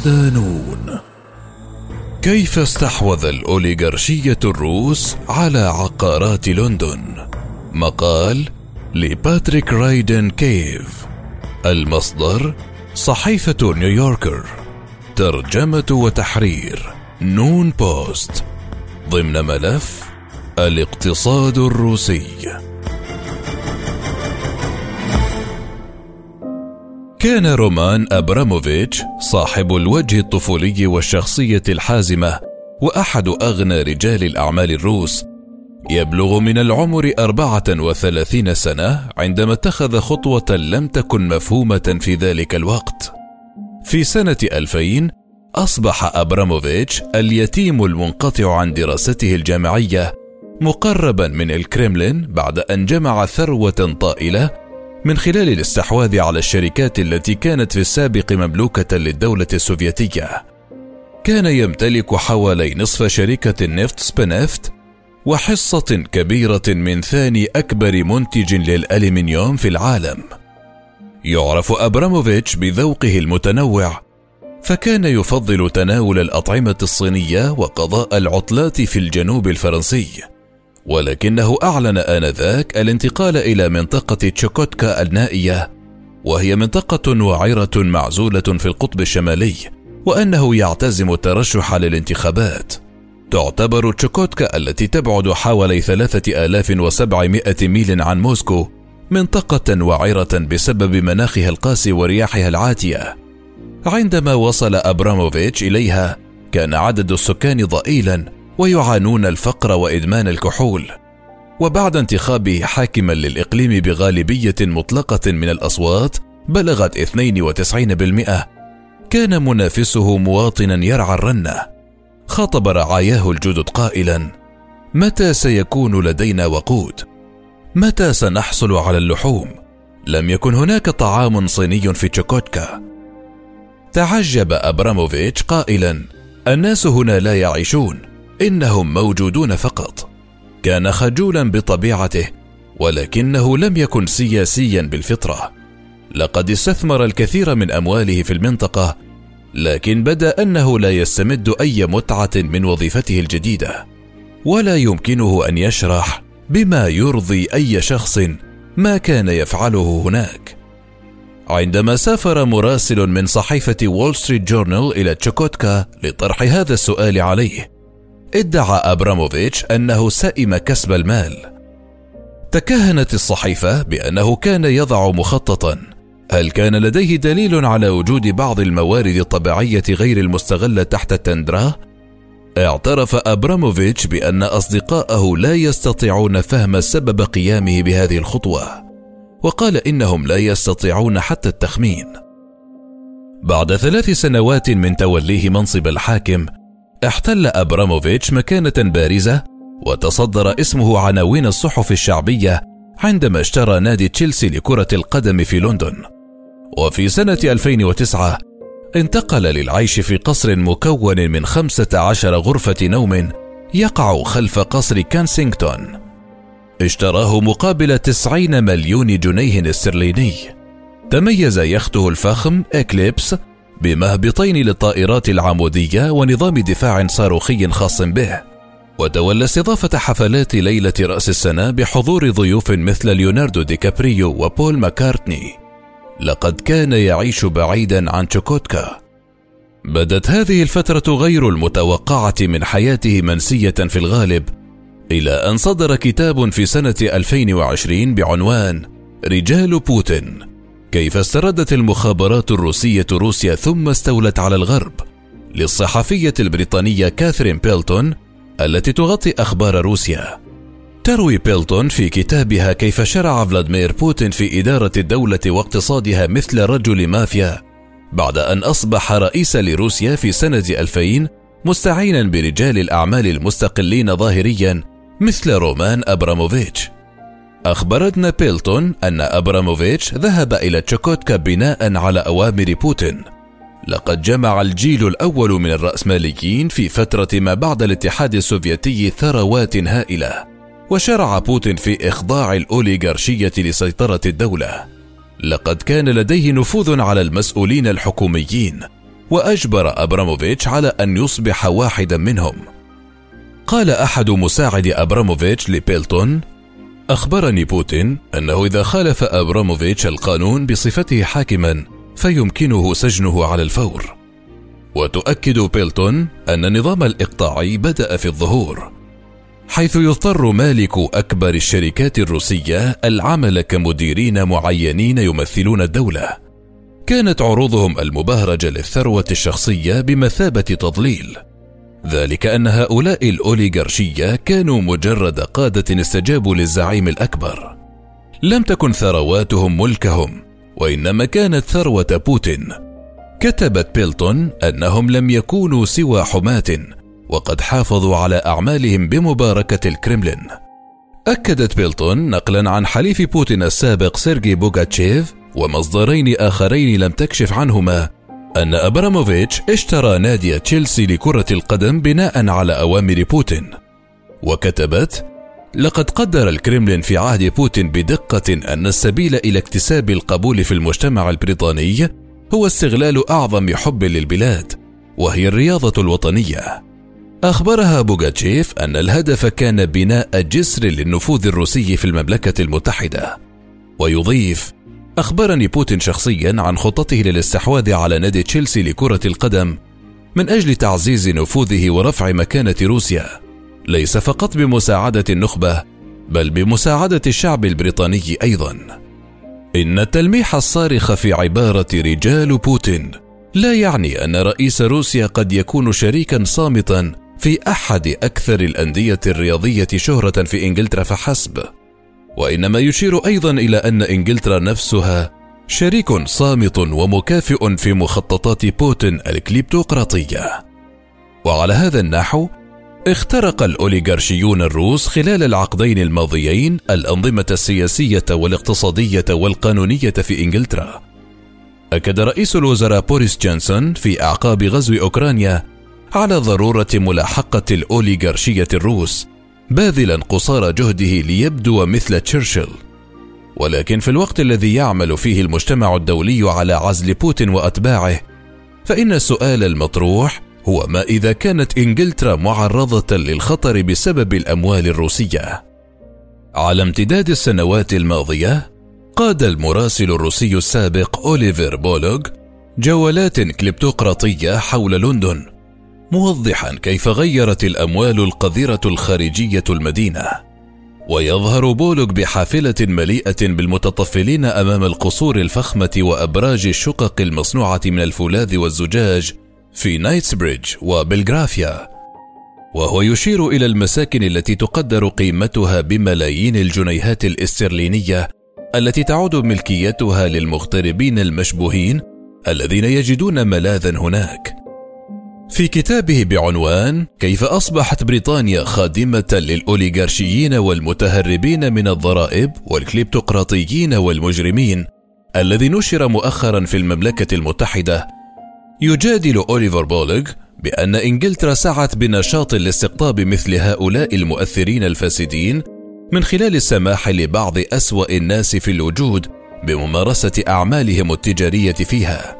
صدى نون كيف استحوذ الأوليغارشية الروس على عقارات لندن؟ مقال لباتريك رادين كيف. المصدر صحيفة نيويوركر. ترجمة وتحرير نون بوست. ضمن ملف الاقتصاد الروسي. كان رومان أبراموفيتش صاحب الوجه الطفولي والشخصية الحازمة وأحد أغنى رجال الأعمال الروس. يبلغ من العمر أربعة وثلاثين سنة عندما اتخذ خطوة لم تكن مفهومة في ذلك الوقت. في سنة 2000 أصبح أبراموفيتش اليتيم المنقطع عن دراسته الجامعية مقربا من الكريملين بعد أن جمع ثروة طائلة من خلال الاستحواذ على الشركات التي كانت في السابق مملوكة للدولة السوفيتية. كان يمتلك حوالي نصف شركة النفط سبنفت وحصة كبيرة من ثاني أكبر منتج للألمنيوم في العالم. يعرف أبراموفيتش بذوقه المتنوع فكان يفضل تناول الأطعمة الصينية وقضاء العطلات في الجنوب الفرنسي. ولكنه أعلن آنذاك الانتقال إلى منطقة تشوكوتكا النائية وهي منطقة وعرة معزولة في القطب الشمالي وأنه يعتزم الترشح للانتخابات. تعتبر تشوكوتكا التي تبعد حوالي 3700 ميل عن موسكو منطقة وعرة بسبب مناخها القاسي ورياحها العاتية. عندما وصل أبراموفيتش إليها كان عدد السكان ضئيلا ويعانون الفقر وإدمان الكحول. وبعد انتخابه حاكما للإقليم بغالبية مطلقة من الأصوات بلغت 92% كان منافسه مواطنا يرعى الرنه خاطب رعاياه الجدد قائلا متى سيكون لدينا وقود؟ متى سنحصل على اللحوم؟ لم يكن هناك طعام صيني في تشوكوتكا. تعجب أبراموفيتش قائلا الناس هنا لا يعيشون. إنهم موجودون فقط. كان خجولا بطبيعته ولكنه لم يكن سياسيا بالفطرة. لقد استثمر الكثير من أمواله في المنطقة لكن بدأ أنه لا يستمد أي متعة من وظيفته الجديدة ولا يمكنه أن يشرح بما يرضي أي شخص ما كان يفعله هناك. عندما سافر مراسل من صحيفة وول ستريت جورنال إلى تشوكوتكا لطرح هذا السؤال عليه ادعى أبراموفيتش أنه سئم كسب المال. تكهنت الصحيفة بأنه كان يضع مخططا. هل كان لديه دليل على وجود بعض الموارد الطبيعية غير المستغلة تحت التندرا؟ اعترف أبراموفيتش بأن أصدقائه لا يستطيعون فهم سبب قيامه بهذه الخطوة وقال إنهم لا يستطيعون حتى التخمين. بعد ثلاث سنوات من توليه منصب الحاكم احتل أبراموفيتش مكانة بارزة وتصدر اسمه عناوين الصحف الشعبية عندما اشترى نادي تشيلسي لكرة القدم في لندن. وفي سنة 2009 انتقل للعيش في قصر مكون من 15 غرفة نوم يقع خلف قصر كانسينغتون. اشتراه مقابل 90 مليون جنيه استرليني. تميز يخته الفخم إكليبس بمهبطين للطائرات العمودية ونظام دفاع صاروخي خاص به. وتولى استضافة حفلات ليلة رأس السنة بحضور ضيوف مثل ليوناردو دي كابريو وبول ماكارتني. لقد كان يعيش بعيدا عن تشوكوتكا. بدت هذه الفترة غير المتوقعة من حياته منسية في الغالب إلى أن صدر كتاب في سنة 2020 بعنوان رجال بوتين. كيف استردت المخابرات الروسية روسيا ثم استولت على الغرب؟ للصحفية البريطانية كاثرين بيلتون التي تغطي أخبار روسيا. تروي بيلتون في كتابها كيف شرع فلاديمير بوتين في إدارة الدولة واقتصادها مثل رجل مافيا بعد أن أصبح رئيسا لروسيا في سنة 2000 مستعينا برجال الأعمال المستقلين ظاهريا مثل رومان أبراموفيتش. أخبرتنا بيلتون أن أبراموفيتش ذهب إلى تشوكوتكا بناء على أوامر بوتين. لقد جمع الجيل الأول من الرأسماليين في فترة ما بعد الاتحاد السوفيتي ثروات هائلة وشرع بوتين في إخضاع الأوليغارشية لسيطرة الدولة. لقد كان لديه نفوذ على المسؤولين الحكوميين وأجبر أبراموفيتش على أن يصبح واحدا منهم. قال أحد مساعدي أبراموفيتش لبيلتون أخبرني بوتين أنه إذا خالف أبراموفيتش القانون بصفته حاكما فيمكنه سجنه على الفور. وتؤكد بيلتون أن النظام الإقطاعي بدأ في الظهور حيث يضطر مالكو أكبر الشركات الروسية العمل كمديرين معينين يمثلون الدولة. كانت عروضهم المبهرجة للثروة الشخصية بمثابة تضليل. ذلك أن هؤلاء الأوليغارشية كانوا مجرد قادة استجابوا للزعيم الأكبر. لم تكن ثرواتهم ملكهم وإنما كانت ثروة بوتين. كتبت بيلتون أنهم لم يكونوا سوى حماة وقد حافظوا على أعمالهم بمباركة الكرملين. أكدت بيلتون نقلا عن حليف بوتين السابق سيرجي بوغاتشيف ومصدرين آخرين لم تكشف عنهما أن أبراموفيتش اشترى نادي تشيلسي لكرة القدم بناء على أوامر بوتين وكتبت لقد قدر الكرملين في عهد بوتين بدقة أن السبيل إلى اكتساب القبول في المجتمع البريطاني هو استغلال أعظم حب للبلاد وهي الرياضة الوطنية. أخبرها بوغاتشيف أن الهدف كان بناء جسر للنفوذ الروسي في المملكة المتحدة ويضيف أخبرني بوتين شخصيا عن خطته للاستحواذ على نادي تشيلسي لكرة القدم من أجل تعزيز نفوذه ورفع مكانة روسيا. ليس فقط بمساعدة النخبة بل بمساعدة الشعب البريطاني أيضا. إن التلميح الصارخ في عبارة رجال بوتين لا يعني أن رئيس روسيا قد يكون شريكا صامتا في أحد أكثر الأندية الرياضية شهرة في إنجلترا فحسب. وإنما يشير أيضا إلى أن إنجلترا نفسها شريك صامت ومكافئ في مخططات بوتين الكليبتوقراطية. وعلى هذا النحو اخترق الأوليغارشيون الروس خلال العقدين الماضيين الأنظمة السياسية والاقتصادية والقانونية في إنجلترا. أكد رئيس الوزراء بوريس جونسون في أعقاب غزو أوكرانيا على ضرورة ملاحقة الأوليغارشية الروس باذلا قصارى جهده ليبدو مثل تشرشل. ولكن في الوقت الذي يعمل فيه المجتمع الدولي على عزل بوتين وأتباعه فإن السؤال المطروح هو ما إذا كانت إنجلترا معرضة للخطر بسبب الأموال الروسية. على امتداد السنوات الماضية قاد المراسل الروسي السابق أوليفر بولوغ جولات كليبتوقراطية حول لندن. موضحا كيف غيرت الأموال القذرة الخارجية المدينة. ويظهر بولوغ بحافلة مليئة بالمتطفلين أمام القصور الفخمة وأبراج الشقق المصنوعة من الفولاذ والزجاج في نايتسبريدج وبلغرافيا. وهو يشير إلى المساكن التي تقدر قيمتها بملايين الجنيهات الاسترلينية التي تعود ملكيتها للمغتربين المشبوهين الذين يجدون ملاذا هناك. في كتابه بعنوان كيف أصبحت بريطانيا خادمة للأوليغارشيين والمتهربين من الضرائب والكليبتوقراطيين والمجرمين الذي نشر مؤخرا في المملكة المتحدة يجادل أوليفر بولغ بأن إنجلترا سعت بنشاط لاستقطاب مثل هؤلاء المؤثرين الفاسدين من خلال السماح لبعض أسوأ الناس في الوجود بممارسة أعمالهم التجارية فيها.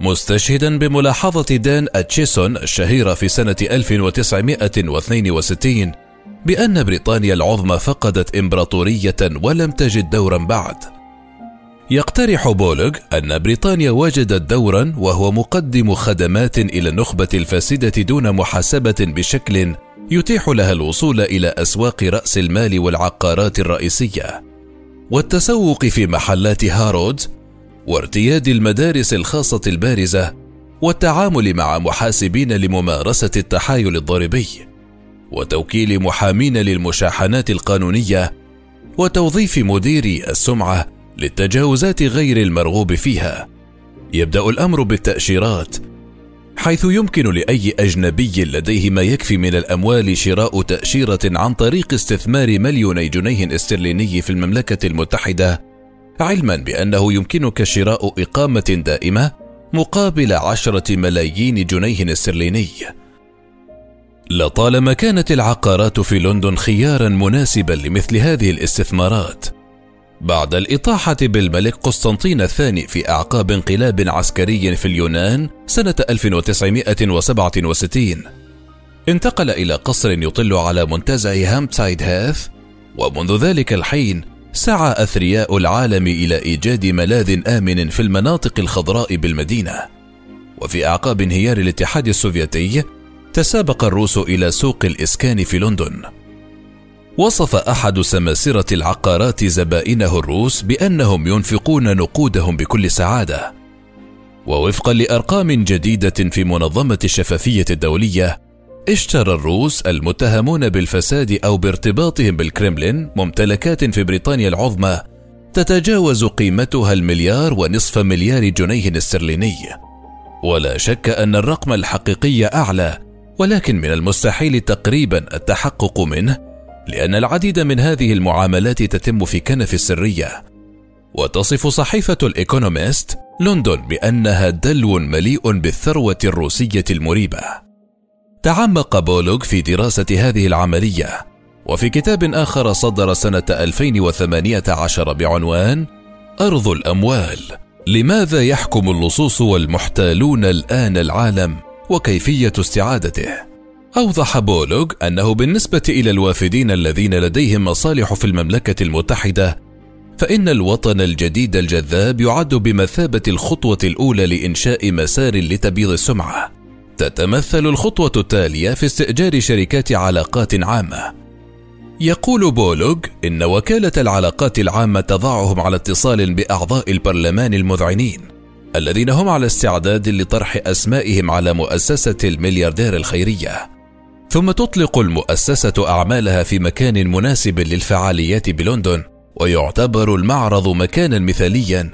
مستشهدا بملاحظة دان أتشيسون الشهيرة في سنة 1962 بأن بريطانيا العظمى فقدت إمبراطورية ولم تجد دورا بعد. يقترح بولغ أن بريطانيا وجدت دورا وهو مقدم خدمات إلى النخبة الفاسدة دون محاسبة بشكل يتيح لها الوصول إلى أسواق رأس المال والعقارات الرئيسية، والتسوق في محلات هارودز وارتياد المدارس الخاصة البارزة والتعامل مع محاسبين لممارسة التحايل الضريبي وتوكيل محامين للمشاحنات القانونية وتوظيف مديري السمعة للتجاوزات غير المرغوب فيها. يبدأ الأمر بالتأشيرات حيث يمكن لأي أجنبي لديه ما يكفي من الأموال شراء تأشيرة عن طريق استثمار مليوني جنيه استرليني في المملكة المتحدة علما بأنه يمكنك شراء إقامة دائمة مقابل عشرة ملايين جنيه استرليني. لطالما كانت العقارات في لندن خيارا مناسبا لمثل هذه الاستثمارات بعد الإطاحة بالملك قسطنطين الثاني في أعقاب انقلاب عسكري في اليونان سنة 1967 انتقل إلى قصر يطل على منتزه هامبسايد هاث ومنذ ذلك الحين سعى أثرياء العالم إلى إيجاد ملاذ آمن في المناطق الخضراء بالمدينة. وفي أعقاب انهيار الاتحاد السوفيتي تسابق الروس إلى سوق الإسكان في لندن. وصف أحد سماسرة العقارات زبائنه الروس بأنهم ينفقون نقودهم بكل سعادة. ووفقا لأرقام جديدة في منظمة الشفافية الدولية اشترى الروس المتهمون بالفساد أو بارتباطهم بالكرملين ممتلكات في بريطانيا العظمى تتجاوز قيمتها المليار ونصف مليار جنيه استرليني. ولا شك أن الرقم الحقيقي أعلى ولكن من المستحيل تقريبا التحقق منه لأن العديد من هذه المعاملات تتم في كنف السرية وتصف صحيفة الإيكونوميست لندن بأنها دلو مليء بالثروة الروسية المريبة. تعمق بولوغ في دراسة هذه العملية وفي كتاب آخر صدر سنة 2018 بعنوان أرض الأموال لماذا يحكم اللصوص والمحتالون الآن العالم وكيفية استعادته أوضح بولوغ أنه بالنسبة إلى الوافدين الذين لديهم مصالح في المملكة المتحدة فإن الوطن الجديد الجذاب يعد بمثابة الخطوة الأولى لإنشاء مسار لتبييض السمعة. تتمثل الخطوة التالية في استئجار شركات علاقات عامة. يقول بولوغ إن وكالة العلاقات العامة تضعهم على اتصال بأعضاء البرلمان المذعنين الذين هم على استعداد لطرح أسمائهم على مؤسسة الملياردير الخيرية. ثم تطلق المؤسسة أعمالها في مكان مناسب للفعاليات بلندن ويعتبر المعرض مكانا مثاليا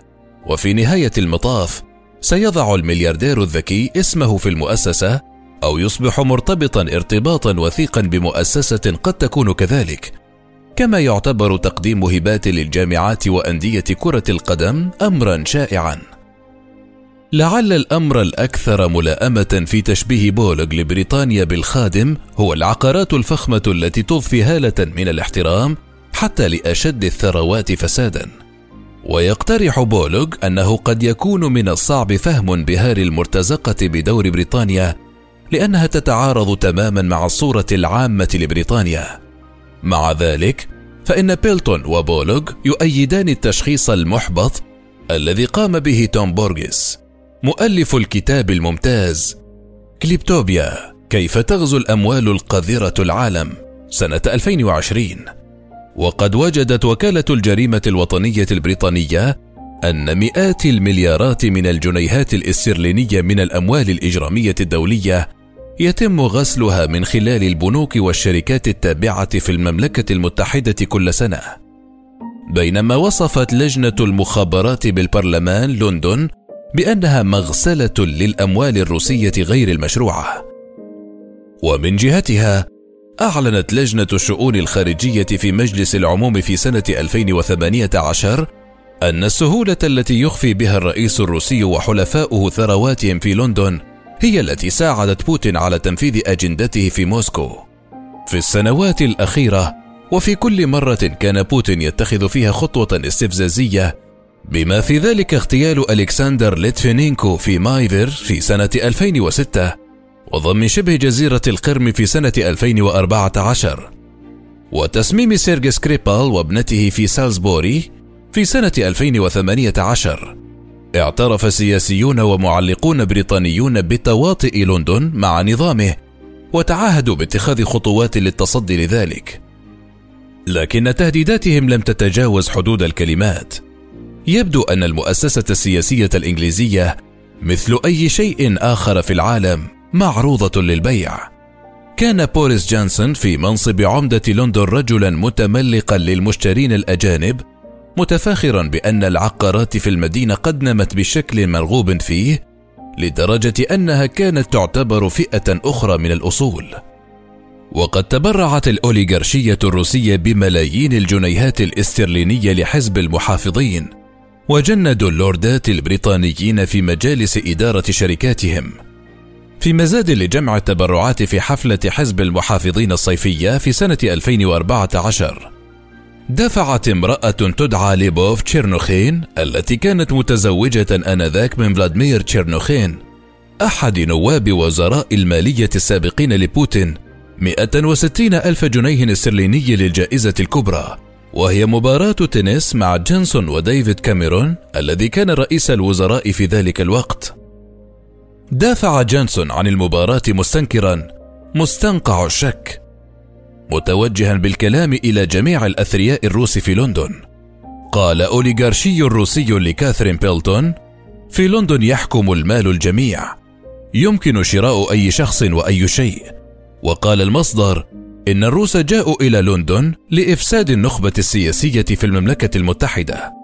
وفي نهاية المطاف سيضع الملياردير الذكي اسمه في المؤسسة أو يصبح مرتبطا ارتباطا وثيقا بمؤسسة قد تكون كذلك. كما يعتبر تقديم هبات للجامعات وأندية كرة القدم أمرا شائعا. لعل الأمر الأكثر ملائمة في تشبيه بولغ لبريطانيا بالخادم هو العقارات الفخمة التي تضفي هالة من الاحترام حتى لأشد الثروات فسادا. ويقترح بولوغ أنه قد يكون من الصعب فهم انبهار المرتزقة بدور بريطانيا لأنها تتعارض تماما مع الصورة العامة لبريطانيا. مع ذلك فإن بيلتون وبولوغ يؤيدان التشخيص المحبط الذي قام به توم بورغيس مؤلف الكتاب الممتاز كليبتوبيا كيف تغزو الأموال القذرة العالم سنة 2020 وقد وجدت وكالة الجريمة الوطنية البريطانية أن مئات المليارات من الجنيهات الإسترلينية من الأموال الإجرامية الدولية يتم غسلها من خلال البنوك والشركات التابعة في المملكة المتحدة كل سنة. بينما وصفت لجنة المخابرات بالبرلمان لندن بأنها مغسلة للأموال الروسية غير المشروعة ومن جهتها أعلنت لجنة الشؤون الخارجية في مجلس العموم في سنة 2018 أن السهولة التي يخفي بها الرئيس الروسي وحلفاؤه ثرواتهم في لندن هي التي ساعدت بوتين على تنفيذ أجندته في موسكو. في السنوات الأخيرة وفي كل مرة كان بوتين يتخذ فيها خطوة استفزازية بما في ذلك اغتيال ألكسندر ليتفينينكو في مايفر في سنة 2006 وضم شبه جزيرة القرم في سنة 2014 وتسميم سيرجي سكريبال وابنته في سالزبوري في سنة 2018 اعترف سياسيون ومعلقون بريطانيون بتواطئ لندن مع نظامه وتعهدوا باتخاذ خطوات للتصدي لذلك. لكن تهديداتهم لم تتجاوز حدود الكلمات. يبدو أن المؤسسة السياسية الإنجليزية مثل أي شيء آخر في العالم معروضة للبيع. كان بوريس جانسون في منصب عمدة لندن رجلا متملقا للمشترين الأجانب متفاخرا بأن العقارات في المدينة قد نمت بشكل مرغوب فيه لدرجة أنها كانت تعتبر فئة أخرى من الأصول. وقد تبرعت الأوليغارشية الروسية بملايين الجنيهات الاسترلينية لحزب المحافظين وجندوا اللوردات البريطانيين في مجالس إدارة شركاتهم. في مزاد لجمع التبرعات في حفلة حزب المحافظين الصيفية في سنة 2014 دفعت امرأة تدعى ليبوف تشيرنوخين التي كانت متزوجة آنذاك من فلاديمير تشيرنوخين أحد نواب وزراء المالية السابقين لبوتين 160 ألف جنيه استرليني للجائزة الكبرى. وهي مباراة تنس مع جونسون وديفيد كاميرون الذي كان رئيس الوزراء في ذلك الوقت. دافع جونسون عن المباراة مستنكرا مستنقع الشك متوجها بالكلام إلى جميع الأثرياء الروس في لندن. قال أوليغارشي روسي لكاثرين بيلتون في لندن يحكم المال الجميع. يمكن شراء أي شخص وأي شيء. وقال المصدر إن الروس جاءوا إلى لندن لإفساد النخبة السياسية في المملكة المتحدة.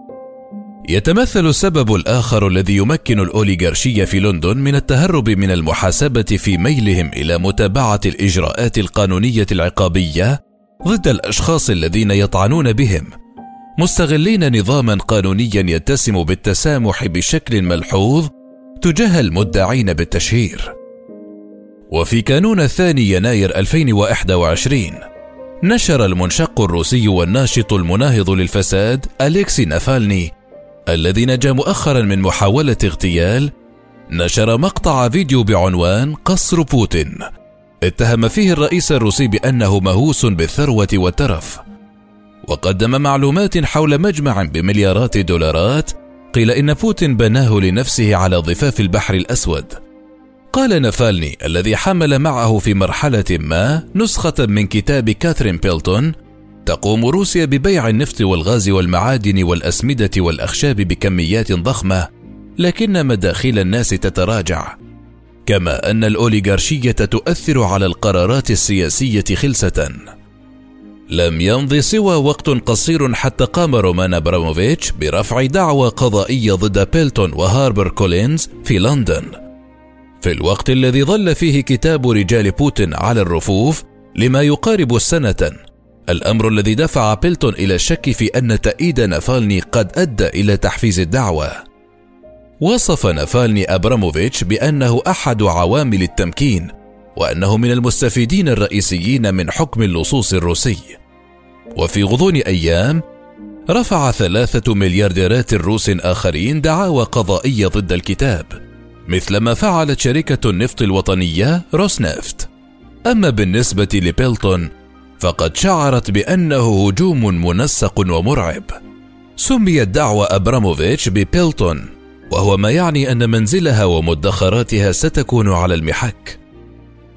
يتمثل السبب الآخر الذي يمكن الأوليغارشية في لندن من التهرب من المحاسبة في ميلهم إلى متابعة الإجراءات القانونية العقابية ضد الأشخاص الذين يطعنون بهم مستغلين نظاما قانونيا يتسم بالتسامح بشكل ملحوظ تجاه المدعين بالتشهير. وفي كانون الثاني يناير 2021 نشر المنشق الروسي والناشط المناهض للفساد أليكسي نافالني الذي نجا مؤخرا من محاولة اغتيال نشر مقطع فيديو بعنوان قصر بوتين. اتهم فيه الرئيس الروسي بأنه مهووس بالثروة والترف. وقدم معلومات حول مجمع بمليارات الدولارات قيل إن بوتين بناه لنفسه على ضفاف البحر الأسود. قال نافالني الذي حمل معه في مرحلة ما نسخة من كتاب كاثرين بيلتون تقوم روسيا ببيع النفط والغاز والمعادن والأسمدة والأخشاب بكميات ضخمة لكن مداخيل الناس تتراجع. كما أن الأوليغارشية تؤثر على القرارات السياسية خلسة. لم يمض سوى وقت قصير حتى قام رومان أبراموفيتش برفع دعوى قضائية ضد بيلتون وهاربر كولينز في لندن. في الوقت الذي ظل فيه كتاب رجال بوتين على الرفوف لما يقارب سنة الأمر الذي دفع بيلتون إلى الشك في أن تأييد نافالني قد أدى إلى تحفيز الدعوة. وصف نافالني أبراموفيتش بأنه أحد عوامل التمكين وأنه من المستفيدين الرئيسيين من حكم اللصوص الروسي. وفي غضون أيام رفع ثلاثة مليارديرات روس آخرين دعاوى قضائية ضد الكتاب مثل ما فعلت شركة النفط الوطنية روسنفت. أما بالنسبة لبيلتون فقد شعرت بأنه هجوم منسق ومرعب. سميت دعوى أبراموفيتش ببيلتون وهو ما يعني أن منزلها ومدخراتها ستكون على المحك.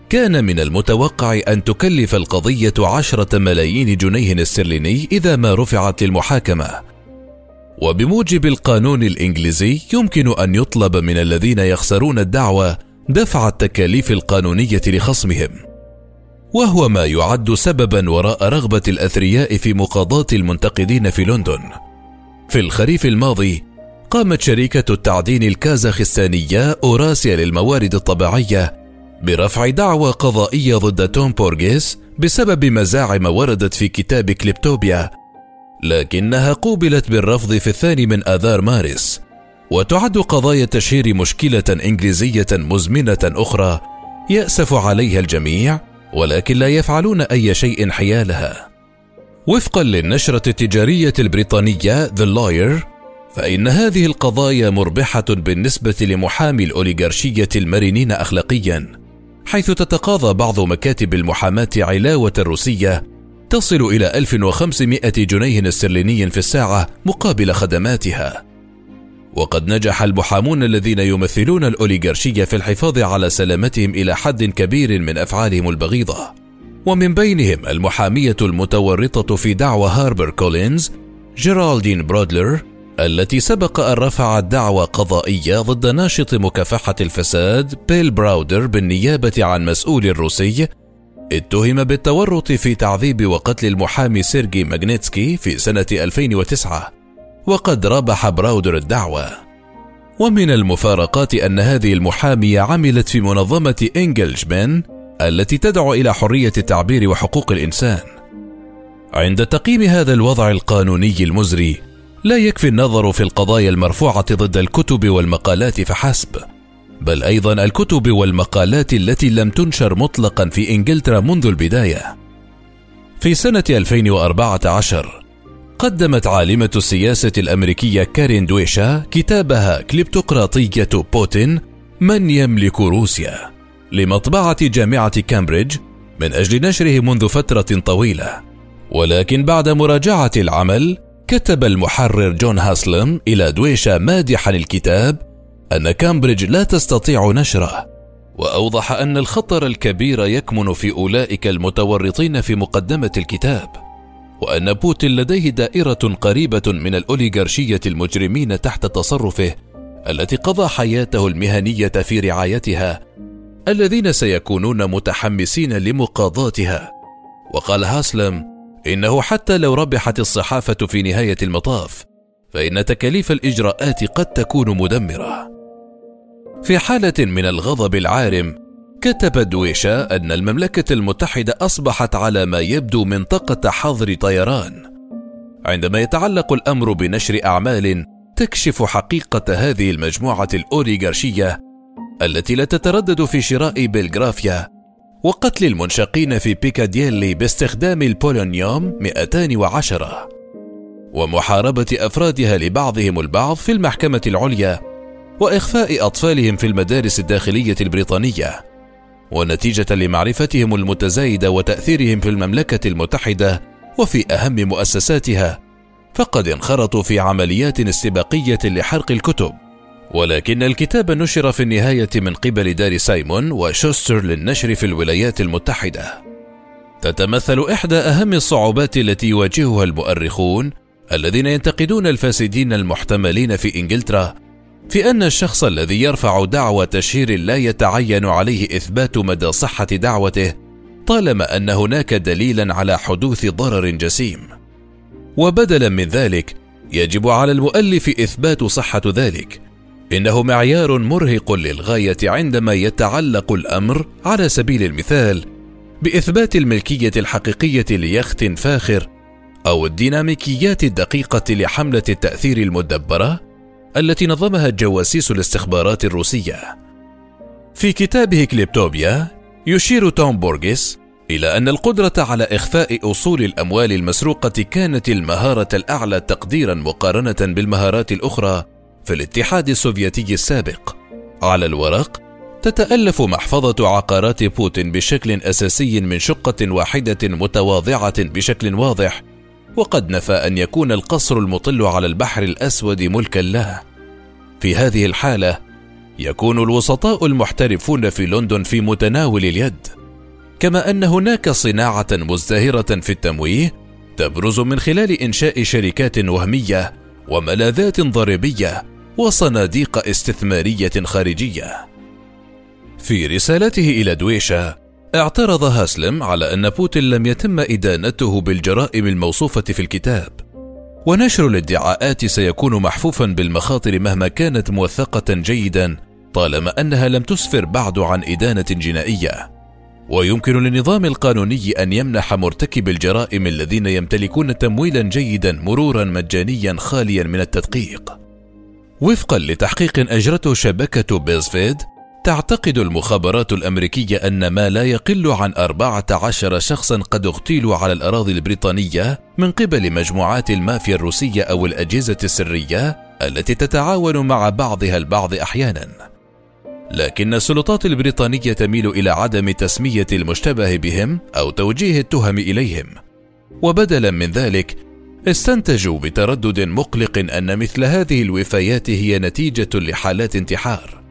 كان من المتوقع أن تكلف القضية عشرة ملايين جنيه استرليني إذا ما رفعت للمحاكمة. وبموجب القانون الإنجليزي يمكن أن يطلب من الذين يخسرون الدعوة دفع التكاليف القانونية لخصمهم. وهو ما يعد سببا وراء رغبة الأثرياء في مقاضاة المنتقدين في لندن. في الخريف الماضي قامت شركة التعدين الكازاخستانية أوراسيا للموارد الطبيعية برفع دعوى قضائية ضد توم بورغيس بسبب مزاعم وردت في كتاب كليبتوبيا. لكنها قوبلت بالرفض في الثاني من آذار مارس. وتعد قضايا تشهير مشكلة إنجليزية مزمنة أخرى يأسف عليها الجميع. ولكن لا يفعلون أي شيء حيالها وفقا للنشرة التجارية البريطانية The Lawyer فإن هذه القضايا مربحة بالنسبة لمحامي الأوليغارشية المرنين أخلاقيا حيث تتقاضى بعض مكاتب المحاماة علاوة روسية تصل إلى 1500 جنيه استرليني في الساعة مقابل خدماتها. وقد نجح المحامون الذين يمثلون الأوليغارشية في الحفاظ على سلامتهم إلى حد كبير من أفعالهم البغيضة. ومن بينهم المحامية المتورطة في دعوى هاربر كولينز جيرالدين براودلر التي سبق أن رفعت دعوى قضائية ضد ناشط مكافحة الفساد بيل براودر بالنيابة عن مسؤول روسي اتهم بالتورط في تعذيب وقتل المحامي سيرجي ماغنيتسكي في سنة 2009 وقد ربح براودر الدعوة. ومن المفارقات أن هذه المحامية عملت في منظمة إنجلشبن التي تدعو إلى حرية التعبير وحقوق الإنسان. عند تقييم هذا الوضع القانوني المزري لا يكفي النظر في القضايا المرفوعة ضد الكتب والمقالات فحسب. بل أيضا الكتب والمقالات التي لم تنشر مطلقا في إنجلترا منذ البداية. في سنة 2014 قدمت عالمة السياسة الأمريكية كارين دويشا كتابها كليبتوقراطية بوتين من يملك روسيا لمطبعة جامعة كامبريدج من أجل نشره منذ فترة طويلة. ولكن بعد مراجعة العمل كتب المحرر جون هاسلم إلى دويشا مادحا الكتاب أن كامبريدج لا تستطيع نشره وأوضح أن الخطر الكبير يكمن في أولئك المتورطين في مقدمة الكتاب. وأن بوتين لديه دائرة قريبة من الأوليغارشية المجرمين تحت تصرفه التي قضى حياته المهنية في رعايتها الذين سيكونون متحمسين لمقاضاتها. وقال هاسلم إنه حتى لو ربحت الصحافة في نهاية المطاف فإن تكاليف الإجراءات قد تكون مدمرة. في حالة من الغضب العارم كتب دويشا أن المملكة المتحدة أصبحت على ما يبدو منطقة حظر طيران. عندما يتعلق الأمر بنشر أعمال تكشف حقيقة هذه المجموعة الأوليغارشية التي لا تتردد في شراء بلغرافيا وقتل المنشقين في بيكاديلي باستخدام البولونيوم 210 ومحاربة أفرادها لبعضهم البعض في المحكمة العليا وإخفاء أطفالهم في المدارس الداخلية البريطانية. ونتيجة لمعرفتهم المتزايدة وتأثيرهم في المملكة المتحدة وفي أهم مؤسساتها فقد انخرطوا في عمليات استباقية لحرق الكتب ولكن الكتاب نشر في النهاية من قبل دار سايمون وشوستر للنشر في الولايات المتحدة. تتمثل إحدى أهم الصعوبات التي يواجهها المؤرخون الذين ينتقدون الفاسدين المحتملين في إنجلترا في أن الشخص الذي يرفع دعوى تشهير لا يتعين عليه إثبات مدى صحة دعوته طالما أن هناك دليلا على حدوث ضرر جسيم. وبدلا من ذلك يجب على المؤلف إثبات صحة ذلك إنه معيار مرهق للغاية عندما يتعلق الأمر على سبيل المثال بإثبات الملكية الحقيقية ليخت فاخر أو الديناميكيات الدقيقة لحملة التأثير المدبرة التي نظمها الجواسيس الاستخبارات الروسية. في كتابه كليبتوبيا يشير توم بورغيس إلى أن القدرة على إخفاء أصول الأموال المسروقة كانت المهارة الأعلى تقديرا مقارنة بالمهارات الأخرى في الاتحاد السوفيتي السابق. على الورق تتألف محفظة عقارات بوتين بشكل أساسي من شقة واحدة متواضعة بشكل واضح وقد نفى أن يكون القصر المطل على البحر الأسود ملكا له. في هذه الحالة يكون الوسطاء المحترفون في لندن في متناول اليد كما أن هناك صناعة مزدهرة في التمويه تبرز من خلال إنشاء شركات وهمية وملاذات ضريبية وصناديق استثمارية خارجية. في رسالته إلى دويشا اعترض هاسلم على أن بوتين لم يتم إدانته بالجرائم الموصوفة في الكتاب. ونشر الادعاءات سيكون محفوفا بالمخاطر مهما كانت موثقة جيدا طالما أنها لم تسفر بعد عن إدانة جنائية. ويمكن للنظام القانوني أن يمنح مرتكب الجرائم الذين يمتلكون تمويلا جيدا مرورا مجانيا خاليا من التدقيق. وفقا لتحقيق أجرته شبكة بيزفيد تعتقد المخابرات الأمريكية أن ما لا يقل عن 14 شخصا قد اغتيلوا على الأراضي البريطانية من قبل مجموعات المافيا الروسية أو الأجهزة السرية التي تتعاون مع بعضها البعض أحيانا. لكن السلطات البريطانية تميل إلى عدم تسمية المشتبه بهم أو توجيه التهم إليهم. وبدلا من ذلك استنتجوا بتردد مقلق أن مثل هذه الوفيات هي نتيجة لحالات انتحار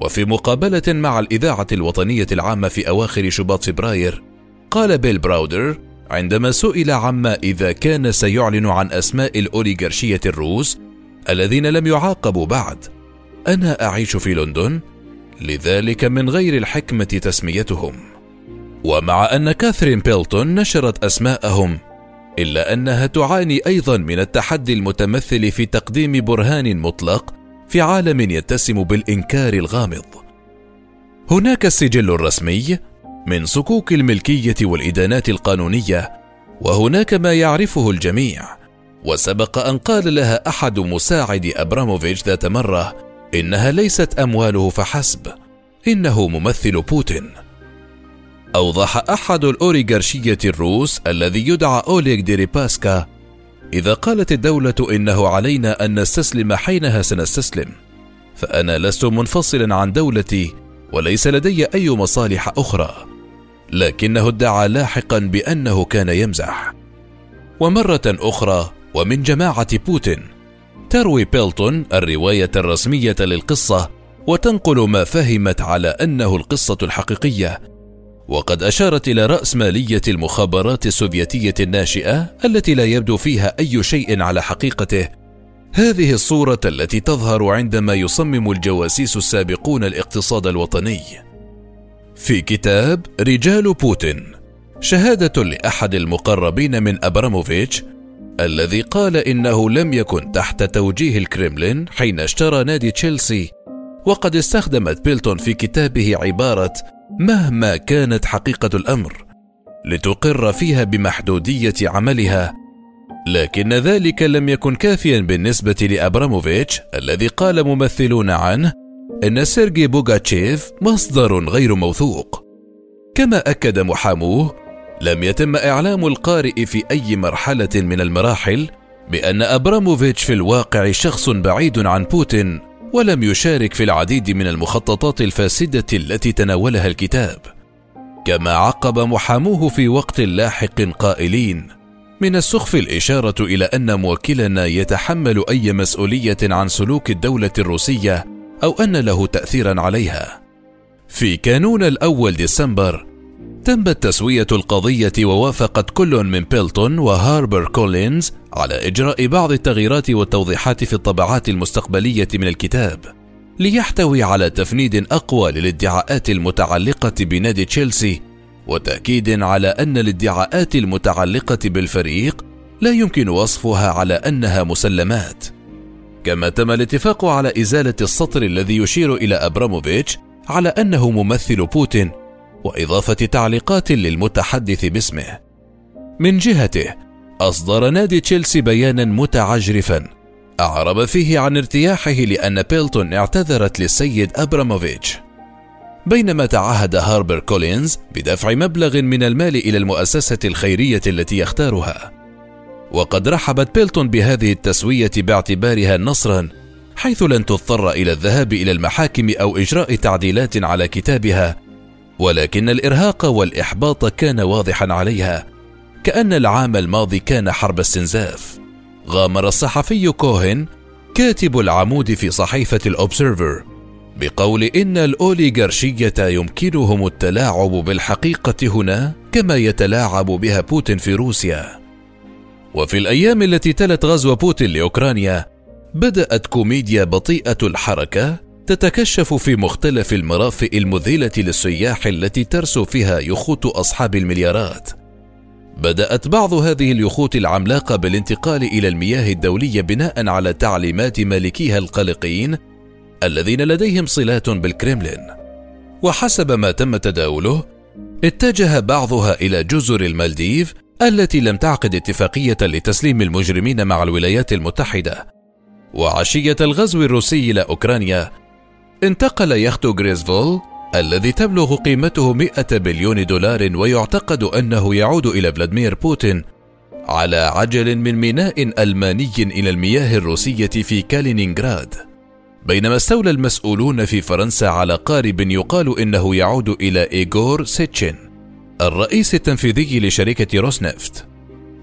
وفي مقابلة مع الإذاعة الوطنية العامة في أواخر شباط فبراير قال بيل براودر عندما سئل عما إذا كان سيعلن عن أسماء الأوليغارشية الروس الذين لم يعاقبوا بعد أنا أعيش في لندن لذلك من غير الحكمة تسميتهم. ومع أن كاثرين بيلتون نشرت أسماءهم إلا أنها تعاني أيضا من التحدي المتمثل في تقديم برهان مطلق في عالم يتسم بالإنكار الغامض. هناك السجل الرسمي من صكوك الملكية والإدانات القانونية وهناك ما يعرفه الجميع. وسبق أن قال لها أحد مساعد أبراموفيتش ذات مرة إنها ليست أمواله فحسب إنه ممثل بوتين. أوضح أحد الأوليغارشية الروس الذي يدعى أوليغ ديريباسكا إذا قالت الدولة إنه علينا أن نستسلم حينها سنستسلم فأنا لست منفصلا عن دولتي وليس لدي أي مصالح أخرى لكنه ادعى لاحقا بأنه كان يمزح. ومرة أخرى ومن جماعة بوتين تروي بيلتون الرواية الرسمية للقصة وتنقل ما فهمت على أنه القصة الحقيقية وقد أشارت إلى رأسمالية المخابرات السوفيتية الناشئة التي لا يبدو فيها أي شيء على حقيقته. هذه الصورة التي تظهر عندما يصمم الجواسيس السابقون الاقتصاد الوطني. في كتاب رجال بوتين شهادة لأحد المقربين من أبراموفيتش الذي قال إنه لم يكن تحت توجيه الكريملين حين اشترى نادي تشيلسي وقد استخدمت بيلتون في كتابها عبارة مهما كانت حقيقة الأمر لتقر فيها بمحدودية عملها لكن ذلك لم يكن كافيا بالنسبة لأبراموفيتش الذي قال ممثلون عنه إن سيرجي بوغاتشيف مصدر غير موثوق. كما أكد محاموه لم يتم إعلام القارئ في أي مرحلة من المراحل بأن أبراموفيتش في الواقع شخص بعيد عن بوتين ولم يشارك في العديد من المخططات الفاسدة التي تناولها الكتاب كما عقب محاموه في وقت لاحق قائلين من السخف الإشارة إلى أن موكلنا يتحمل أي مسؤولية عن سلوك الدولة الروسية أو أن له تأثيرا عليها. في كانون الأول ديسمبر تمت تسوية القضية ووافقت كل من بيلتون وهاربر كولينز على إجراء بعض التغييرات والتوضيحات في الطبعات المستقبلية من الكتاب ليحتوي على تفنيد أقوى للادعاءات المتعلقة بنادي تشيلسي وتأكيد على أن الادعاءات المتعلقة بالفريق لا يمكن وصفها على أنها مسلمات. كما تم الاتفاق على إزالة السطر الذي يشير إلى أبراموفيتش على أنه ممثل بوتين وإضافة تعليقات للمتحدث باسمه. من جهته، أصدر نادي تشيلسي بيانا متعجرفا أعرب فيه عن ارتياحه لأن بيلتون اعتذرت للسيد أبراموفيتش. بينما تعهد هاربر كولينز بدفع مبلغ من المال إلى المؤسسة الخيرية التي يختارها. وقد رحبت بيلتون بهذه التسوية باعتبارها نصرا حيث لن تضطر إلى الذهاب إلى المحاكم أو إجراء تعديلات على كتابها ولكن الإرهاق والإحباط كان واضحا عليها كأن العام الماضي كان حرب استنزاف. غامر الصحفي كوهن كاتب العمود في صحيفة الاوبسيرفر بقول إن الأوليغارشية يمكنهم التلاعب بالحقيقة هنا كما يتلاعب بها بوتين في روسيا. وفي الأيام التي تلت غزو بوتين لأوكرانيا بدأت كوميديا بطيئة الحركة تتكشف في مختلف المرافئ المذهلة للسياح التي ترسو فيها يخوت أصحاب المليارات. بدأت بعض هذه اليخوت العملاقة بالانتقال إلى المياه الدولية بناء على تعليمات مالكيها القلقين الذين لديهم صلات بالكريملين. وحسب ما تم تداوله، اتجه بعضها إلى جزر المالديف التي لم تعقد اتفاقية لتسليم المجرمين مع الولايات المتحدة. وعشية الغزو الروسي إلى أوكرانيا انتقل يخت غريسفول الذي تبلغ قيمته 100 بليون دولار ويعتقد أنه يعود إلى فلاديمير بوتين على عجل من ميناء ألماني إلى المياه الروسية في كالينينغراد. بينما استولى المسؤولون في فرنسا على قارب يقال إنه يعود إلى إيغور سيتشين الرئيس التنفيذي لشركة روسنفت.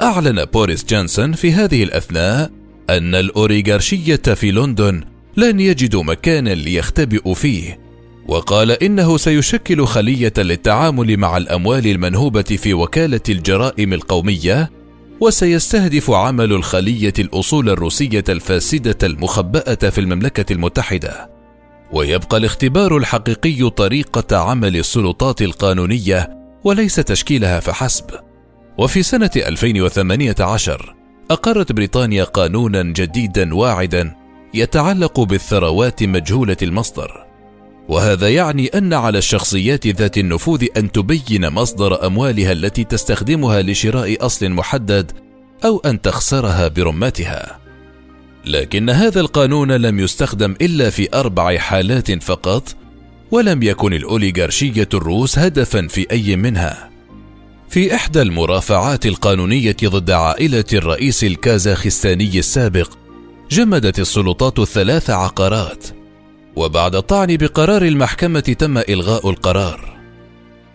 أعلن بوريس جانسون في هذه الأثناء أن الأوريغارشية في لندن لن يجدوا مكانا ليختبئوا فيه. وقال إنه سيشكل خلية للتعامل مع الأموال المنهوبة في وكالة الجرائم القومية وسيستهدف عمل الخلية الأصول الروسية الفاسدة المخبأة في المملكة المتحدة. ويبقى الاختبار الحقيقي طريقة عمل السلطات القانونية وليس تشكيلها فحسب. وفي سنة 2018 أقرت بريطانيا قانونا جديدا واعدا يتعلق بالثروات مجهولة المصدر. وهذا يعني أن على الشخصيات ذات النفوذ أن تبين مصدر أموالها التي تستخدمها لشراء أصل محدد أو أن تخسرها برمتها لكن هذا القانون لم يستخدم إلا في أربع حالات فقط ولم يكن الأوليغارشية الروس هدفا في أي منها. في إحدى المرافعات القانونية ضد عائلة الرئيس الكازاخستاني السابق جمدت السلطات الثلاث عقارات وبعد الطعن بقرار المحكمة تم إلغاء القرار.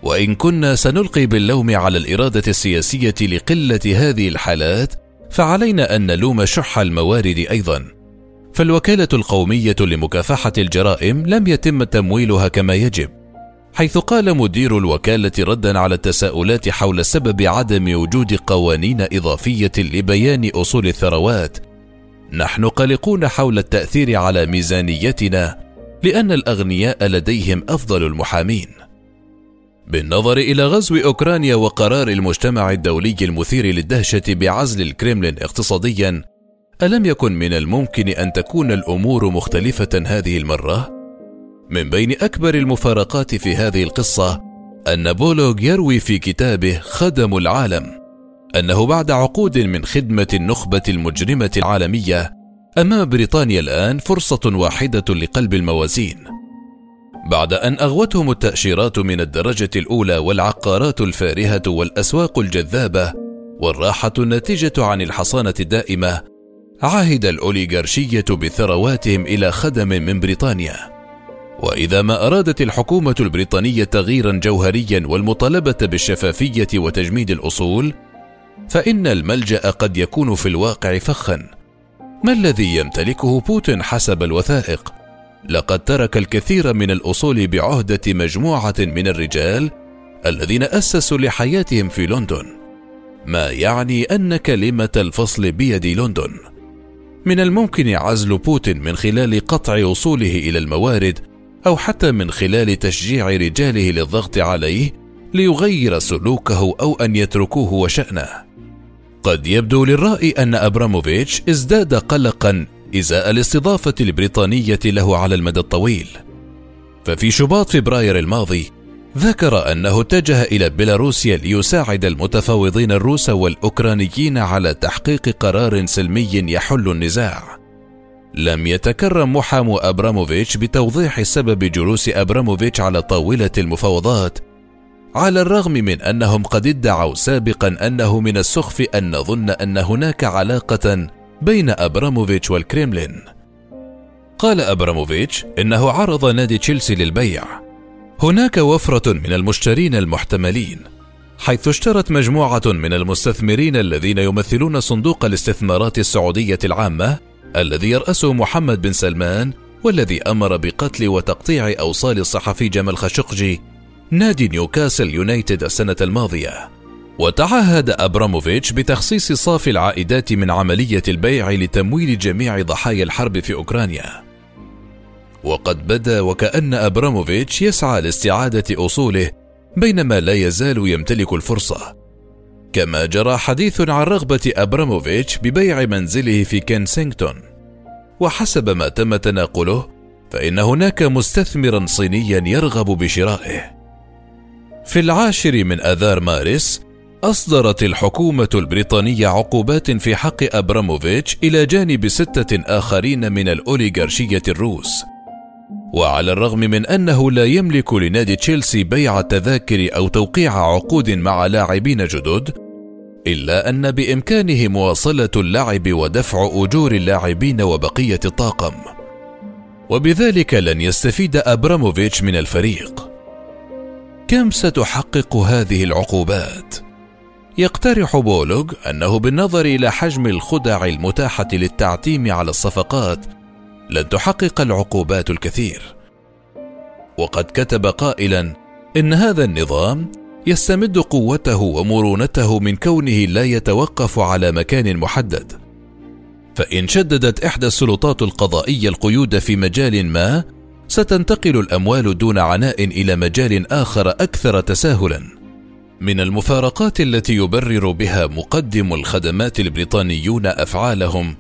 وإن كنا سنلقي باللوم على الإرادة السياسية لقلة هذه الحالات فعلينا أن نلوم شح الموارد أيضا. فالوكالة القومية لمكافحة الجرائم لم يتم تمويلها كما يجب حيث قال مدير الوكالة ردا على التساؤلات حول سبب عدم وجود قوانين إضافية لبيان أصول الثروات نحن قلقون حول التأثير على ميزانيتنا لأن الأغنياء لديهم أفضل المحامين بالنظر إلى غزو أوكرانيا وقرار المجتمع الدولي المثير للدهشة بعزل الكريملين اقتصاديا ألم يكن من الممكن أن تكون الأمور مختلفة هذه المرة؟ من بين أكبر المفارقات في هذه القصة أن بولوغ يروي في كتابه خدم العالم أنه بعد عقود من خدمة النخبة المجرمة العالمية أمام بريطانيا الآن فرصة واحدة لقلب الموازين. بعد أن أغوتهم التأشيرات من الدرجة الأولى والعقارات الفارهة والأسواق الجذابة والراحة الناتجة عن الحصانة الدائمة عهد الأوليغارشية بثرواتهم إلى خدم من بريطانيا. وإذا ما أرادت الحكومة البريطانية تغييرا جوهريا والمطالبة بالشفافية وتجميد الأصول فإن الملجأ قد يكون في الواقع فخا. ما الذي يمتلكه بوتين حسب الوثائق؟ لقد ترك الكثير من الأصول بعهدة مجموعة من الرجال الذين أسسوا لحياتهم في لندن. ما يعني أن كلمة الفصل بيد لندن؟ من الممكن عزل بوتين من خلال قطع وصوله إلى الموارد أو حتى من خلال تشجيع رجاله للضغط عليه ليغير سلوكه أو أن يتركوه وشأنه. قد يبدو للراي أن أبراموفيتش ازداد قلقا إزاء الاستضافة البريطانية له على المدى الطويل. ففي شباط فبراير الماضي ذكر أنه اتجه إلى بيلاروسيا ليساعد المتفاوضين الروس والأوكرانيين على تحقيق قرار سلمي يحل النزاع. لم يتكرم محامو أبراموفيتش بتوضيح سبب جلوس أبراموفيتش على طاولة المفاوضات على الرغم من أنهم قد ادعوا سابقا أنه من السخف أن نظن أن هناك علاقة بين أبراموفيتش والكريملين. قال أبراموفيتش إنه عرض نادي تشيلسي للبيع. هناك وفرة من المشترين المحتملين حيث اشترت مجموعة من المستثمرين الذين يمثلون صندوق الاستثمارات السعودية العامة الذي يرأسه محمد بن سلمان والذي أمر بقتل وتقطيع أوصال الصحفي جمال خاشقجي نادي نيوكاسل يونايتد السنة الماضية وتعهد أبراموفيتش بتخصيص صافي العائدات من عملية البيع لتمويل جميع ضحايا الحرب في أوكرانيا. وقد بدا وكأن أبراموفيتش يسعى لاستعادة أصوله بينما لا يزال يمتلك الفرصة. كما جرى حديث عن رغبة أبراموفيتش ببيع منزله في كنسينغتون. وحسب ما تم تناقله فإن هناك مستثمرا صينيا يرغب بشرائه. في العاشر من آذار مارس أصدرت الحكومة البريطانية عقوبات في حق أبراموفيتش إلى جانب ستة آخرين من الأوليغارشية الروس. وعلى الرغم من أنه لا يملك لنادي تشيلسي بيع التذاكر أو توقيع عقود مع لاعبين جدد، إلا أن بإمكانه مواصلة اللعب ودفع أجور اللاعبين وبقية الطاقم. وبذلك لن يستفيد أبراموفيتش من الفريق. كم ستحقق هذه العقوبات؟ يقترح بولوغ أنه بالنظر إلى حجم الخدع المتاحة للتعتيم على الصفقات لن تحقق العقوبات الكثير وقد كتب قائلا إن هذا النظام يستمد قوته ومرونته من كونه لا يتوقف على مكان محدد فإن شددت إحدى السلطات القضائية القيود في مجال ما ستنتقل الأموال دون عناء إلى مجال آخر أكثر تساهلا. من المفارقات التي يبرر بها مقدم الخدمات البريطانيون أفعالهم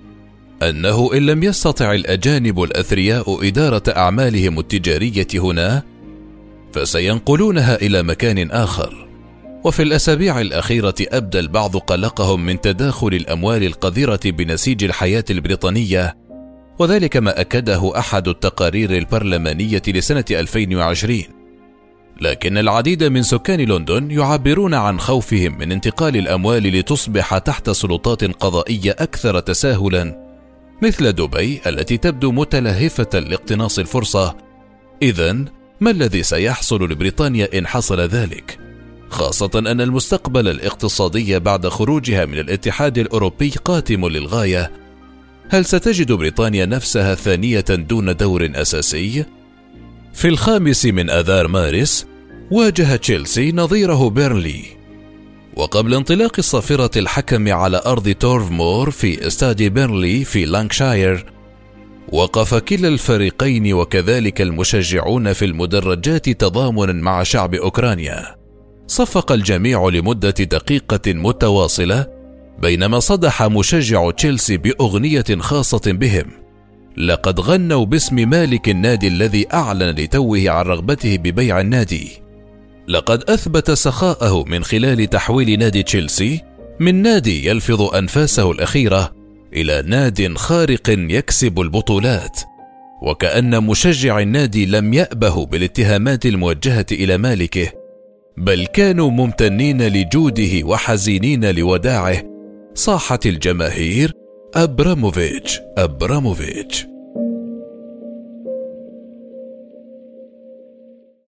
أنه إن لم يستطع الأجانب الأثرياء إدارة أعمالهم التجارية هنا فسينقلونها إلى مكان آخر. وفي الأسابيع الأخيرة أبدى البعض قلقهم من تداخل الأموال القذرة بنسيج الحياة البريطانية وذلك ما أكده أحد التقارير البرلمانية لسنة 2020 لكن العديد من سكان لندن يعبرون عن خوفهم من انتقال الأموال لتصبح تحت سلطات قضائية أكثر تساهلا مثل دبي التي تبدو متلهفة لاقتناص الفرصة. اذا ما الذي سيحصل لبريطانيا إن حصل ذلك؟ خاصة أن المستقبل الاقتصادي بعد خروجها من الاتحاد الأوروبي قاتم للغاية. هل ستجد بريطانيا نفسها ثانية دون دور أساسي؟ في الخامس من آذار مارس واجه تشيلسي نظيره بيرنلي وقبل انطلاق الصافرة الحكم على أرض تيرف مور في استاد بيرنلي في لانكشاير وقف كلا الفريقين وكذلك المشجعون في المدرجات تضامنا مع شعب أوكرانيا. صفق الجميع لمدة دقيقة متواصلة بينما صدح مشجع تشيلسي بأغنية خاصة بهم لقد غنوا باسم مالك النادي الذي أعلن لتوه عن رغبته ببيع النادي. لقد أثبت سخاءه من خلال تحويل نادي تشيلسي من نادي يلفظ أنفاسه الأخيرة إلى ناد خارق يكسب البطولات. وكأن مشجع النادي لم يأبه بالاتهامات الموجهة إلى مالكه بل كانوا ممتنين لجوده وحزينين لوداعه صاحت الجماهير ابراموفيتش ابراموفيتش